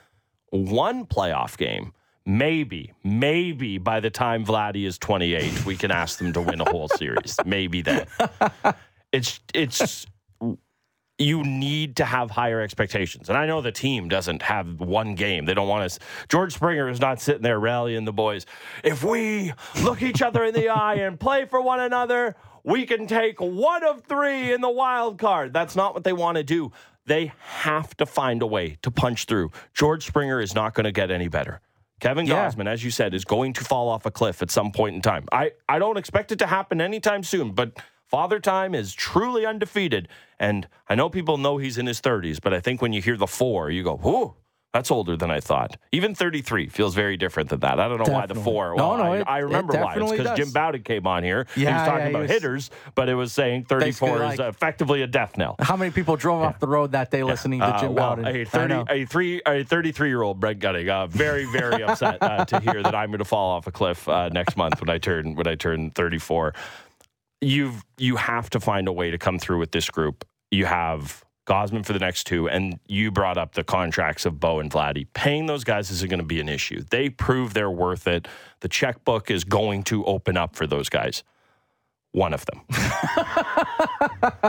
one playoff game. Maybe, maybe by the time Vladdy is 28, we can ask them to win a whole series. Maybe then. It's it's you need to have higher expectations. And I know the team doesn't have one game. They don't want us. George Springer is not sitting there rallying the boys. If we look each other in the eye and play for one another, we can take one of three in the wild card. That's not what they want to do. They have to find a way to punch through. George Springer is not going to get any better. Kevin Yeah. Gausman, as you said, is going to fall off a cliff at some point in time. I, I don't expect it to happen anytime soon, but Father Time is truly undefeated. And I know people know he's in his 30s, but I think when you hear the four, you go, whoo, that's older than I thought. Even 33 feels very different than that. I don't know why the four. No, Well, no, I, it- I it remember why. It's because Jim. Bowden came on here. Yeah, he was talking yeah, about was- hitters, but it was saying 34 Basically is effectively a death knell. How many people drove off the road that day listening to Uh, Jim well, Bowden? A I 30, a three, a 33 year old Brent Gunning, uh, very, very upset uh, to hear that I'm going to fall off a cliff uh, next month when I turn when I turn 34. You've you have to find a way to come through with this group. You have Gausman for the next two, and you brought up the contracts of Bo and Vladdy. Paying those guys isn't going to be an issue. They prove they're worth it. The checkbook is going to open up for those guys. One of them.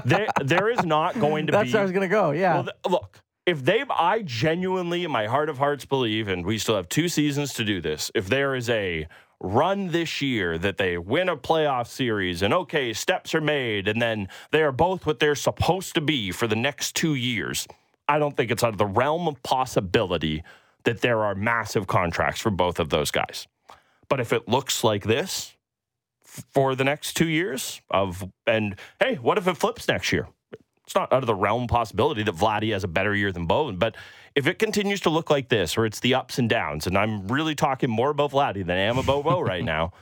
there, there is not going to That's be. where I was going to go. Yeah. Well, th- look, if they, I genuinely, in my heart of hearts, believe, and we still have two seasons to do this. If there is a run this year that they win a playoff series, and okay, steps are made, and then they are both what they're supposed to be for the next two years, I don't think it's out of the realm of possibility that there are massive contracts for both of those guys. But if it looks like this for the next two years of, and hey, what if it flips next year? it's not out of the realm possibility that Vladdy has a better year than Bowen. But if it continues to look like this, or it's the ups and downs, and I'm really talking more about Vladdy than I am about Bo right now,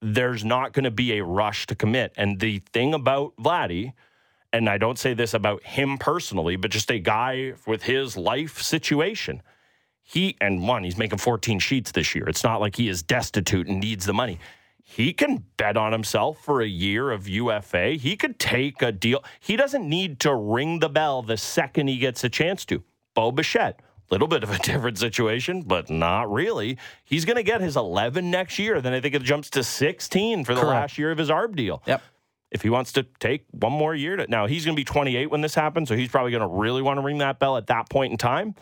there's not going to be a rush to commit. And the thing about Vladdy, and I don't say this about him personally, but just a guy with his life situation. He and one, he's making 14 sheets this year. It's not like he is destitute and needs the money. He can bet on himself for a year of UFA. He could take a deal. He doesn't need to ring the bell the second he gets a chance to. Bo Bichette, little bit of a different situation, but not really. He's going to get his 11 next year. Then I think it jumps to 16 for the Correct. last year of his ARB deal. Yep. If he wants to take one more year to now, he's going to be 28 when this happens, so he's probably going to really want to ring that bell at that point in time.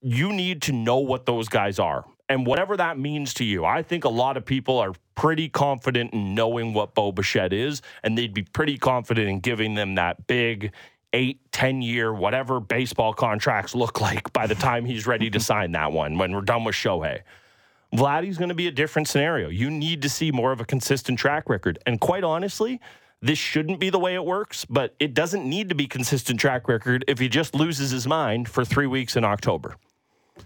You need to know what those guys are. And whatever that means to you, I think a lot of people are pretty confident in knowing what Bo Bichette is, and they'd be pretty confident in giving them that big eight, 10 year, whatever baseball contracts look like by the time he's ready to sign that one when we're done with Shohei. Vladdy's going to be a different scenario. You need to see more of a consistent track record. And quite honestly, this shouldn't be the way it works, but it doesn't need to be consistent track record if he just loses his mind for three weeks in October.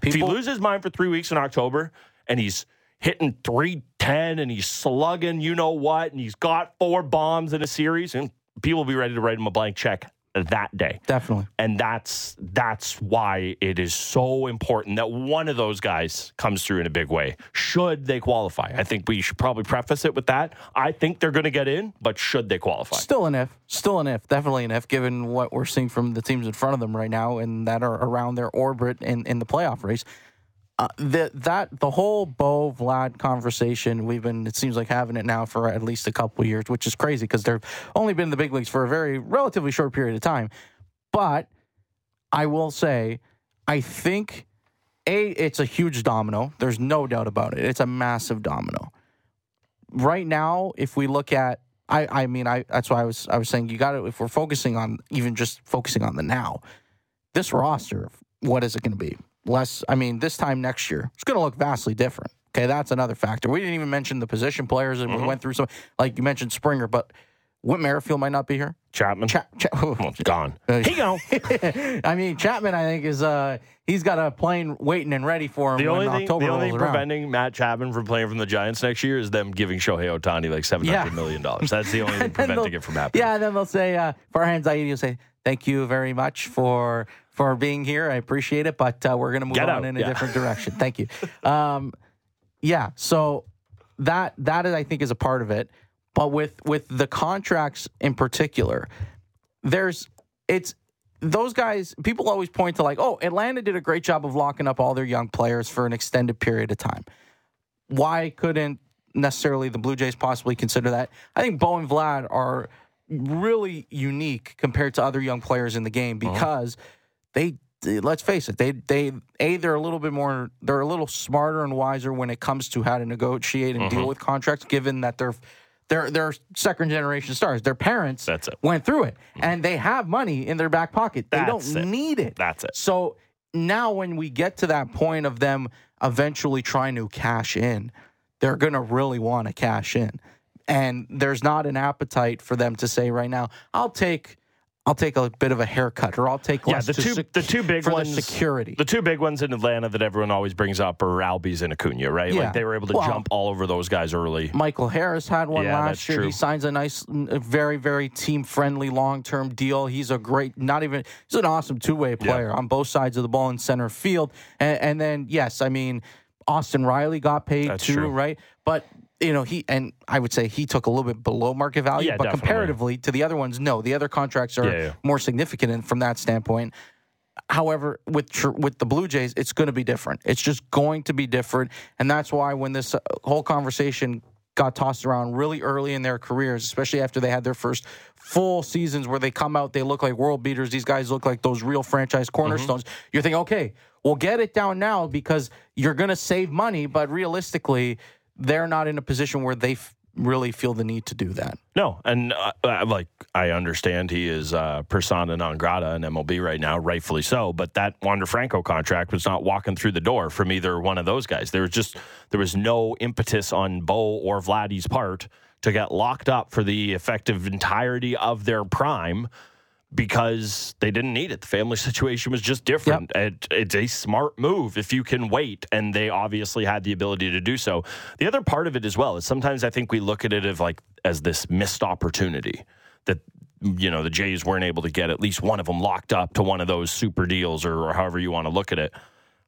if he loses his mind for three weeks in October and he's hitting 310 and he's slugging you know what and he's got four bombs in a series and people will be ready to write him a blank check that day Definitely. and that's that's why it is so important that one of those guys comes through in a big way should they qualify i think we should probably preface it with that i think they're going to get in but should they qualify Still an if. Still an if. Definitely an if, given what we're seeing from the teams in front of them right now and that are around their orbit in, in the playoff race. Uh, the, that the whole Bo Vlad conversation we've been it seems like having it now for at least a couple years, which is crazy because they've only been in the big leagues for a very relatively short period of time. But I will say, I think a it's a huge domino. There's no doubt about it. It's a massive domino. Right now, if we look at I, I mean I that's why I was I was saying you got to if we're focusing on even just focusing on the now, this roster, what is it going to be? Less. I mean, this time next year, it's going to look vastly different. Okay, that's another factor. We didn't even mention the position players, and we mm-hmm. went through some. Like you mentioned, Springer, but Whit Merrifield might not be here. chapman Cha- Cha- gone Uh, he go I mean, Chapman, I think is uh he's got a plane waiting and ready for him the only thing, October the only thing around. preventing Matt Chapman from playing from the Giants next year is them giving Shohei Ohtani like seven hundred Yeah. million dollars. That's the only thing preventing it from happening. Yeah, and then they'll say uh, Farhan Zaidi will say, "Thank you very much for for being here. I appreciate it, but uh, we're going to move Get on out. in a Yeah. different direction. Thank you." Um, yeah, so that that is, I think is a part of it, but with with the contracts in particular, there's it's those guys. People always point to like, oh, Atlanta did a great job of locking up all their young players for an extended period of time. Why couldn't necessarily the Blue Jays possibly consider that? I think Bo and Vlad are really unique compared to other young players in the game uh-huh. because they let's face it they they a they're a little bit more they're a little smarter and wiser when it comes to how to negotiate and deal mm-hmm. with contracts given that they're they're they're second generation stars their parents That's it. went through it mm-hmm. and they have money in their back pocket they That's don't it. need it That's it. so now when we get to that point of them eventually trying to cash in, they're going to really want to cash in. And there's not an appetite for them to say right now, I'll take I'll take a bit of a haircut or I'll take Yeah, less the two sec- the two big ones the security. The two big ones in Atlanta that everyone always brings up are Albies and Acuna, right? Yeah. Like they were able to Well- jump all over those guys early. Michael Harris had one Yeah, last year. true. He signs a nice, very, very team friendly long term deal. He's a great, not even, he's an awesome two way player on both sides of the ball in center field. And, and then, yes, I mean, Austin Riley got paid That's too, true. right? But, you know, he, and I would say he took a little bit below market value, Yeah, but definitely. comparatively to the other ones, no. The other contracts are Yeah, yeah. more significant in, from that standpoint. However, with tr- with the Blue Jays, it's going to be different. It's just going to be different, and that's why when this uh, whole conversation got tossed around really early in their careers, especially after they had their first full seasons where they come out, they look like world beaters. These guys look like those real franchise cornerstones. You're thinking, okay, we'll get it down now because you're going to save money, but realistically, they're not in a position where they f- really feel the need to do that. No, and uh, uh, like I understand he is uh, persona non grata in MLB right now, rightfully so. But that Wander Franco contract was not walking through the door from either one of those guys. There was just there was no impetus on Bo or Vladdy's part to get locked up for the effective entirety of their prime because they didn't need it. The family situation was just different. It, it's a smart move if you can wait, and they obviously had the ability to do so. The other part of it as well is sometimes I think we look at it as like as this missed opportunity that you know the Jays weren't able to get at least one of them locked up to one of those super deals or, or however you want to look at it.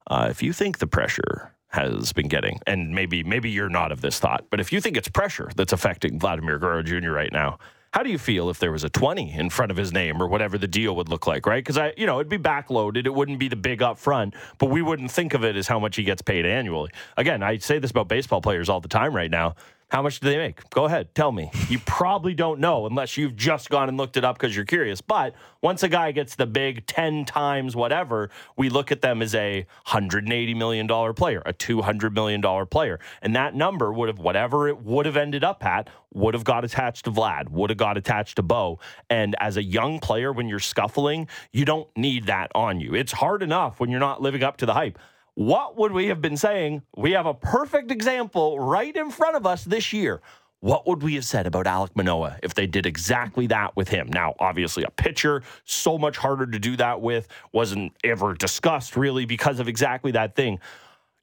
Uh, if you think the pressure has been getting, and maybe maybe you're not of this thought, but if you think it's pressure that's affecting Vladimir Guerrero Jr. right now, How do you feel if there was a 20 in front of his name or whatever the deal would look like, right? Because I, you know, it'd be backloaded. It wouldn't be the big up front, but we wouldn't think of it as how much he gets paid annually. Again, I say this about baseball players all the time right now. How much do they make? Go ahead, tell me. You probably don't know unless you've just gone and looked it up because you're curious. But once a guy gets the big 10 times whatever, we look at them as a $180 million player, a $200 million player. And that number would have, whatever it would have ended up at, would have got attached to Vlad, would have got attached to Bo. And as a young player, when you're scuffling, you don't need that on you. It's hard enough when you're not living up to the hype what would we have been saying? We have a perfect example right in front of us this year. What would we have said about Alek Manoah if they did exactly that with him? Now, obviously, a pitcher, so much harder to do that with, wasn't ever discussed really because of exactly that thing.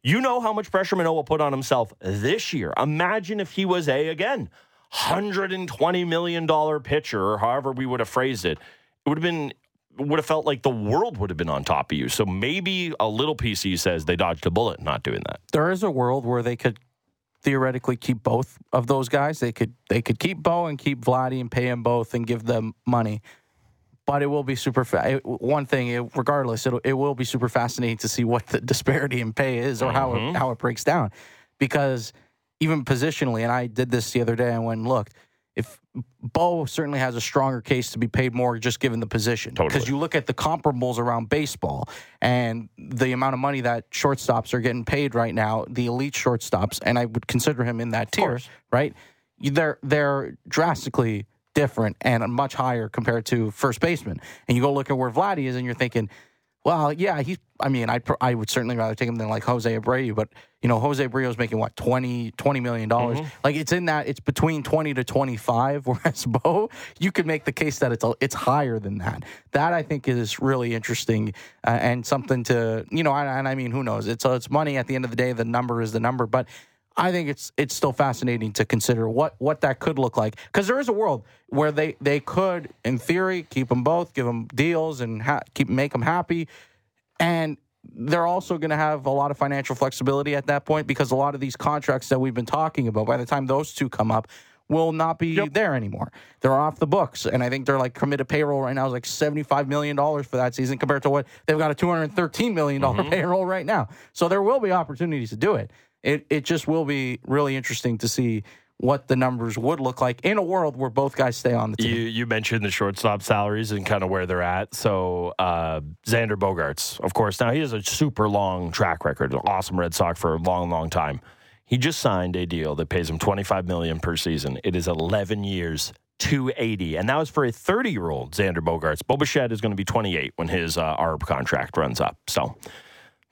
You know how much pressure Manoah put on himself this year. Imagine if he was a, again, $120 million pitcher, or however we would have phrased it. It would have been would have felt like the world would have been on top of you. So maybe a little PC says they dodged a bullet not doing that. There is a world where they could theoretically keep both of those guys. They could they could keep Bo and keep Vladdy and pay them both and give them money. But it will be super. Fa- one thing, it, regardless, it it will be super fascinating to see what the disparity in pay is or mm-hmm. how it, how it breaks down, because even positionally, and I did this the other day. I went and looked Bo certainly has a stronger case to be paid more just given the position. Because totally. you look at the comparables around baseball and the amount of money that shortstops are getting paid right now, the elite shortstops, and I would consider him in that tier, right? They're they're drastically different and much higher compared to first baseman. And you go look at where Vladdy is, and you're thinking, well, yeah, he's. I mean, I I would certainly rather take him than like Jose Abreu, but you know, Jose Abreu's making what 20, 20 million dollars. Mm-hmm. Like it's in that it's between twenty to twenty five. Whereas Bo, you could make the case that it's a, it's higher than that. That I think is really interesting uh, and something to you know. And, and I mean, who knows? It's uh, it's money at the end of the day. The number is the number, but. I think it's it's still fascinating to consider what what that could look like because there is a world where they they could, in theory, keep them both, give them deals, and ha- keep make them happy, and they're also going to have a lot of financial flexibility at that point because a lot of these contracts that we've been talking about, by the time those two come up, will not be yep. there anymore. They're off the books, and I think they're like committed payroll right now is like seventy five million dollars for that season compared to what they've got a two hundred thirteen million dollar mm-hmm. payroll right now. So there will be opportunities to do it it it just will be really interesting to see what the numbers would look like in a world where both guys stay on the team. You, you mentioned the shortstop salaries and kind of where they're at. So uh, Xander Bogaerts, of course, now he has a super long track record, awesome Red Sox for a long, long time. He just signed a deal that pays him 25 million per season. It is 11 years, 280, and that was for a 30 year old Xander Bogaerts. Bo is going to be 28 when his uh, ARB contract runs up. So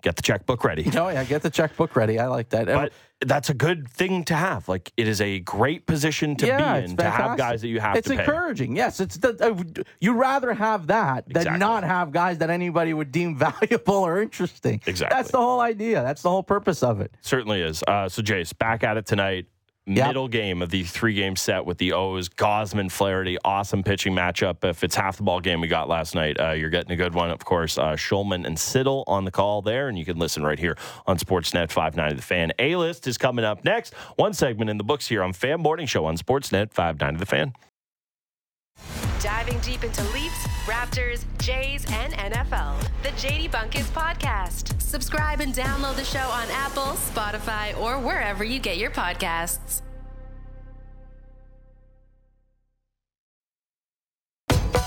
get the checkbook ready. No, yeah, get the checkbook ready. I like that. But that's a good thing to have. Like it is a great position to yeah, be in to have guys that you have. It's encouraging. Yes, it's the, uh, you'd rather have that than not have guys that anybody would deem valuable or interesting. Exactly. That's the whole idea. That's the whole purpose of it. Certainly is. Uh, so Jace, back at it tonight yep. middle game of the three game set with the O's. Gausman, Flaherty, awesome pitching matchup. If it's half the ball game we got last night, uh, you're getting a good one. Of course, uh, Shulman and Siddall on the call there, and you can listen right here on Sportsnet 590 The Fan. A list is coming up next. One segment in the books here on Fan Morning Show on Sportsnet 590 The Fan diving deep into Leafs, Raptors, Jays, and NFL. The JD Bunkis Podcast. Subscribe and download the show on Apple, Spotify, or wherever you get your podcasts.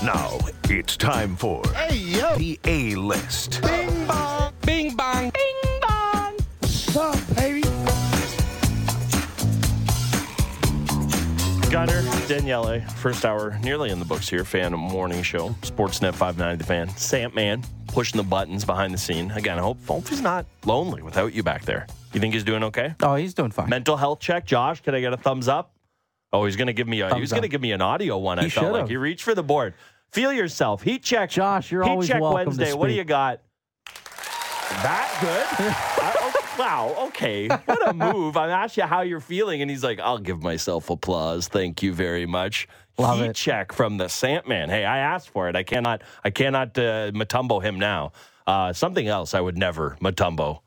Now it's time for hey, yo. the A list. Bing bong, bing bong, bing Gunner, Daniele, first hour nearly in the books here. Fan morning show, Sportsnet 590 The Fan. Samp Man pushing the buttons behind the scene. Again, I hope, hope he's not lonely without you back there. You think he's doing okay? Oh, he's doing fine. Mental health check, Josh. Can I get a thumbs up? Oh, he's gonna give me a. Thumbs he was gonna give me an audio one. He I felt should've. like he reached for the board. Feel yourself. Heat check. Josh, you're heat always check welcome Wednesday. What do you got? That good. Uh, wow, okay. What a move. I asked you how you're feeling, and he's like, I'll give myself applause. Thank you very much. Love Heat it. check from the Sandman. Hey, I asked for it. I cannot I cannot uh, Mutombo him now. Uh, something else I would never Mutombo.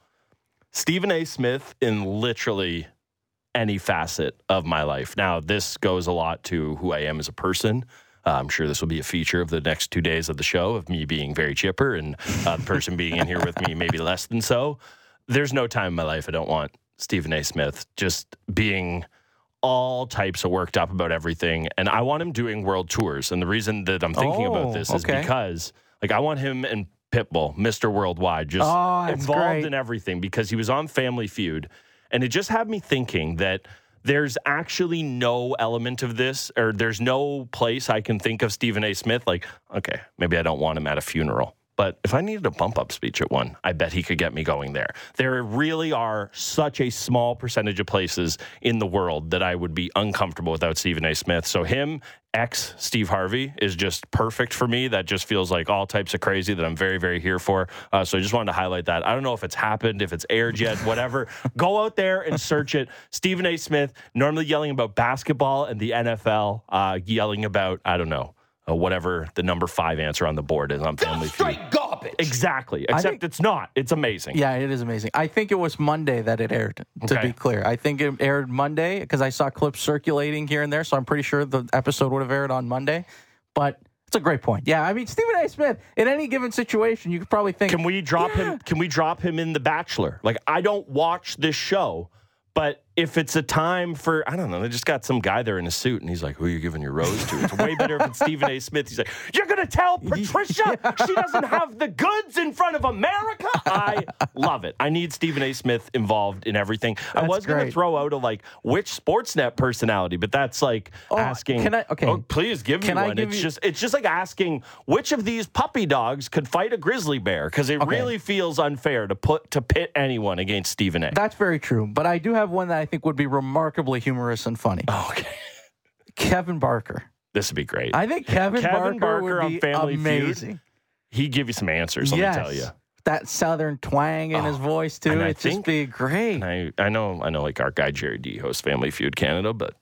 Stephen A. Smith in literally any facet of my life. Now, this goes a lot to who I am as a person. Uh, I'm sure this will be a feature of the next two days of the show of me being very chipper and uh, the person being in here with me maybe less than so. There's no time in my life I don't want Stephen A. Smith just being all types of worked up about everything. And I want him doing world tours. And the reason that I'm thinking Oh, about this is oh, okay. because, like, I want him and Pitbull, Mr. Worldwide, just Oh, involved great. in everything because he was on Family Feud. And it just had me thinking that there's actually no element of this, or there's no place I can think of Stephen A. Smith. Like, okay, maybe I don't want him at a funeral. But if I needed a bump up speech at one, I bet he could get me going there. There really are such a small percentage of places in the world that I would be uncomfortable without Stephen A. Smith. So him, ex Steve Harvey, is just perfect for me. That just feels like all types of crazy that I'm very, very here for. Uh, so I just wanted to highlight that. I don't know if it's happened, if it's aired yet, whatever. Go out there and search it. Stephen A. Smith, normally yelling about basketball and the NFL, uh, yelling about, I don't know, uh, whatever the number five answer on the board is on Family Feud. garbage. Exactly. Except think- it's not. It's amazing. Yeah, it is amazing. I think it was Monday that it aired, to Okay. be clear. I think it aired Monday because I saw clips circulating here and there. So I'm pretty sure the episode would have aired on Monday. But it's a great point. Yeah, I mean, Stephen A. Smith, in any given situation, you could probably think. Can we drop him? Can we drop him in The Bachelor? Like, I don't watch this show, but if it's a time for, I don't know, they just got some guy there in a suit and he's like, who are you giving your rose to? It's way better if it's Stephen A. Smith. He's like, you're going to tell Patricia she doesn't have the goods in front of America? I love it. I need Stephen A. Smith involved in everything. I That's was going to throw out a like, which Sportsnet personality, but that's like Oh, asking. can I- okay. Oh, please give Can me I one. give it's you- just it's just like asking which of these puppy dogs could fight a grizzly bear because it Okay. really feels unfair to put to pit anyone against Stephen A. That's very true. But I do have one that I think would be remarkably humorous and funny. Oh, okay, Kevin Barker. this would be great. I think Kevin, Kevin Barker, Barker would on be Family Feud, amazing. He'd give you some answers. Let yes. me tell you. That southern twang in his oh, voice too. I It'd just be great. I I know I know like our guy Gerry Dee hosts Family Feud Canada, but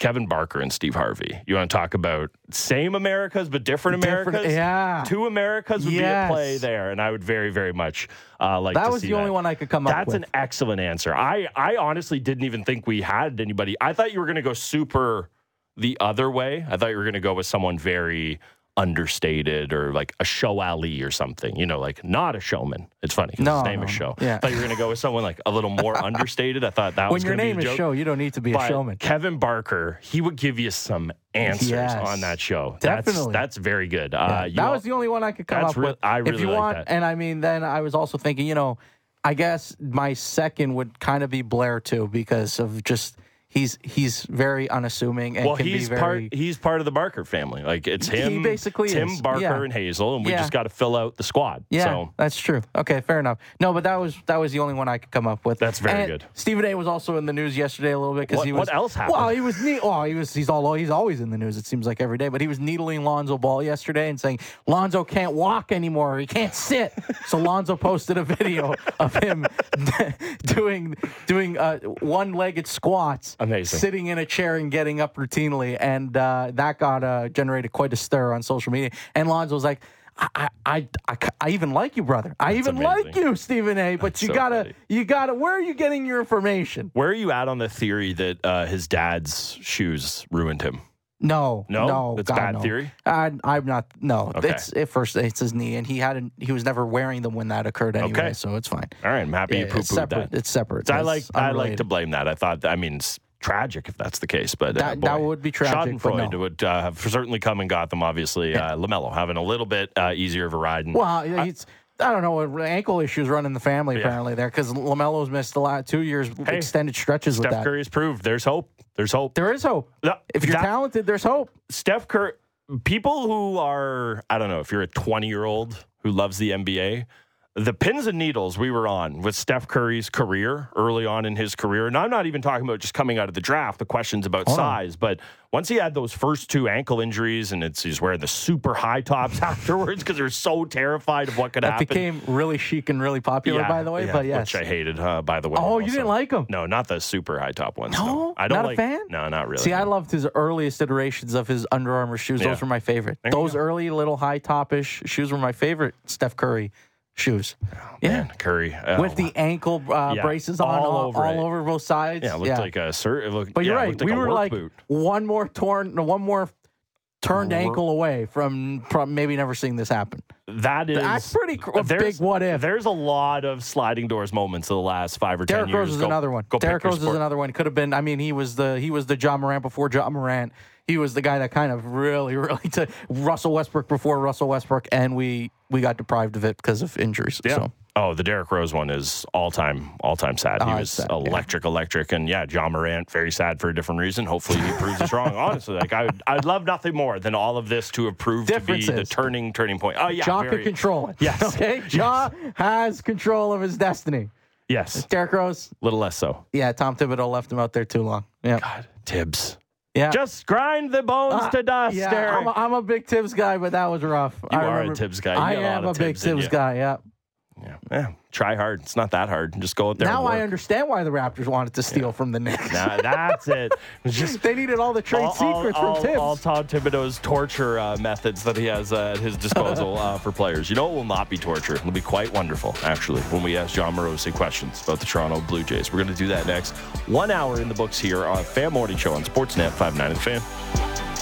Kevin Barker and Steve Harvey. You want to talk about same Americas but different Different- Americas? yeah. two Americas would Yes. be a play there, and I would very very much uh, like. That was the only one I could come up with. That's an excellent answer. I I honestly didn't even think we had anybody. I thought you were going to go super the other way. I thought you were going to go with someone very understated or like a show Ali or something. You know, like not a showman. It's funny because No, his name no, is. Show. Yeah. I thought you were going to go with someone like a little more understated. I thought that when was your name is. Show, you don't need to be a showman. Kevin Barker, he would give you some answers Yes. on that show. Definitely. That's that's very good. Yeah, Uh, you that al- was the only one I could come up real- with. I if really you like want, that. and I mean, then I was also thinking, you know, I guess my second would kind of be Blair too, because of just he's he's very unassuming and well, can he's be very. part. He's part of the Barker family. Like it's him, He basically Tim is. Barker Yeah. and Hazel, and we Yeah. just got to fill out the squad. yeah, So that's true. Okay, fair enough. No, but that was that was the only one I could come up with. That's very And good. Stephen A. was also in the news yesterday a little bit because he was. what else happened? Well, he was. Ne- oh, he was. He's all. He's always in the news. It seems like every day. But he was needling Lonzo Ball yesterday and saying Lonzo can't walk anymore. He can't sit. So Lonzo posted a video of him doing doing uh, one-legged squats, Amazing. sitting in a chair and getting up routinely, and uh, that got uh, generated quite a stir on social media. And Lonzo was like. I, I, I, I even like you, brother. I even like you, Stephen A. But That's you so gotta, funny. you gotta. Where are you getting your information? where are you at on the theory that uh, his dad's shoes ruined him? No, No? no, That's God, bad no. theory? I, I'm not. No, Okay. it's at first it's his knee, and he hadn't. He was never wearing them when that occurred anyway, Okay. so it's fine. All right, I'm happy you poo it's pooed separate. that. It's separate. I It's like I like to blame that. I thought I mean it's tragic if that's the case, but uh, That- that would be tragic, Schadenfreude no. would uh, have certainly come and got them. Obviously, uh, LaMelo having a little bit uh, easier of a ride. And, Well, he's. I don't know. Ankle issues running the family Yeah. apparently there because LaMelo's missed the last two years Hey, extended stretches with Steph that. Curry's proved there's hope. There's hope. There is hope. No, If you're that- talented, there's hope. Steph Curry, people who are, I don't know, if you're a 20 year old who loves the NBA, the pins and needles we were on with Steph Curry's career early on in his career, and I'm not even talking about just coming out of the draft, the questions about Oh. size, but once he had those first two ankle injuries and it's he's wearing the super high tops afterwards because they're so terrified of what could That happen. became really chic and really popular, Yeah, by the way. yeah, but yes, which I hated, uh, by the way. Oh, you didn't like 'em? No, not the super high top ones. No? I don't Not a fan? No, not really. See, I loved his earliest iterations of his Under Armour shoes. Yeah. Those were my favorite. There Those early little high topish shoes were my favorite. Steph Curry shoes. Yeah. Man, Curry oh, With the ankle uh, Yeah, braces on all all, over all over both sides. yeah, it looked like a cert. It looked, But you're yeah, right. like we were like boot. one more torn, one more turned Work- ankle away from, from maybe never seeing this happen. That is That's pretty cr- big what if. There's a lot of sliding doors moments of the last five or ten Derrick years. Rose is Go- another one. Derrick Rose is another one. Could have been. I mean, he was the he was the Ja Morant before Ja Morant. He was the guy that kind of really, really to Russell Westbrook before Russell Westbrook, and we we got deprived of it because of injuries. Yeah. So Oh, the Derrick Rose one is all time, all time sad. Oh, he was sad, yeah. electric, electric, and yeah, Ja Morant very sad for a different reason. Hopefully, he proves us wrong. Honestly, like I, would, I'd love nothing more than all of this to have proved to be the turning, turning point. Oh yeah, Ja very- can control it. Yes. Okay. Ja has control of his destiny. Yes, Derrick Rose. a little less so. Yeah. Tom Thibodeau left him out there too long. Yeah. God, Thibs, Yeah. just grind the bones Uh, to dust, yeah, Derrick. I'm a, I'm a big Thibs guy, but that was rough. You I are a remember- Thibs guy. You I got a am a big Thibs guy. Yeah. Yeah. yeah, try hard. It's not that hard. Just go out there. Now I understand why the Raptors wanted to steal from the Knicks. Nah, that's it. It's just they needed all the trade all, secrets all, from Thibs. all Tom Thibodeau's torture uh, methods that he has uh, at his disposal uh, for players. You know, it will not be torture. It'll be quite wonderful, actually, when we ask Jon Morosi questions about the Toronto Blue Jays. We're going to do that next. One hour in the books here on Fan Morning Show on Sportsnet 59 and Fan.